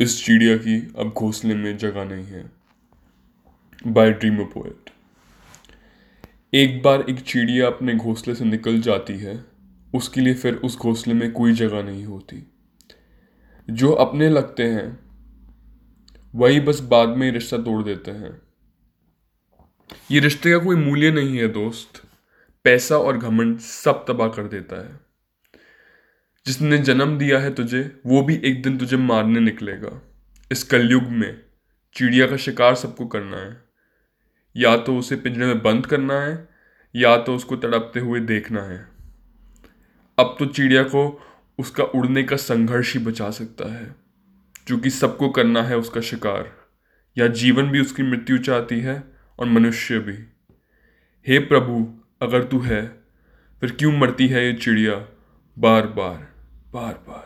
इस चिड़िया की अब घोंसले में जगह नहीं है। बाय ड्रीमर पोएट एक बार एक चिड़िया अपने घोंसले से निकल जाती है, उसके लिए फिर उस घोंसले में कोई जगह नहीं होती। जो अपने लगते हैं, वही बस बाद में रिश्ता तोड़ देते हैं। ये रिश्ते का कोई मूल्य नहीं है, दोस्त। पैसा और घमंड सब तबाह कर देता है। जिसने जन्म दिया है तुझे, वो भी एक दिन तुझे मारने निकलेगा। इस कलयुग में चिड़िया का शिकार सबको करना है। या तो उसे पिंजरे में बंद करना है, या तो उसको तड़पते हुए देखना है। अब तो चिड़िया को उसका उड़ने का संघर्ष ही बचा सकता है, क्योंकि सबको करना है उसका शिकार। या जीवन भी उसकी मृत्यु चाहती है और मनुष्य भी। हे प्रभु, अगर तू है, फिर क्यों मरती है ये चिड़िया बार बार बार बार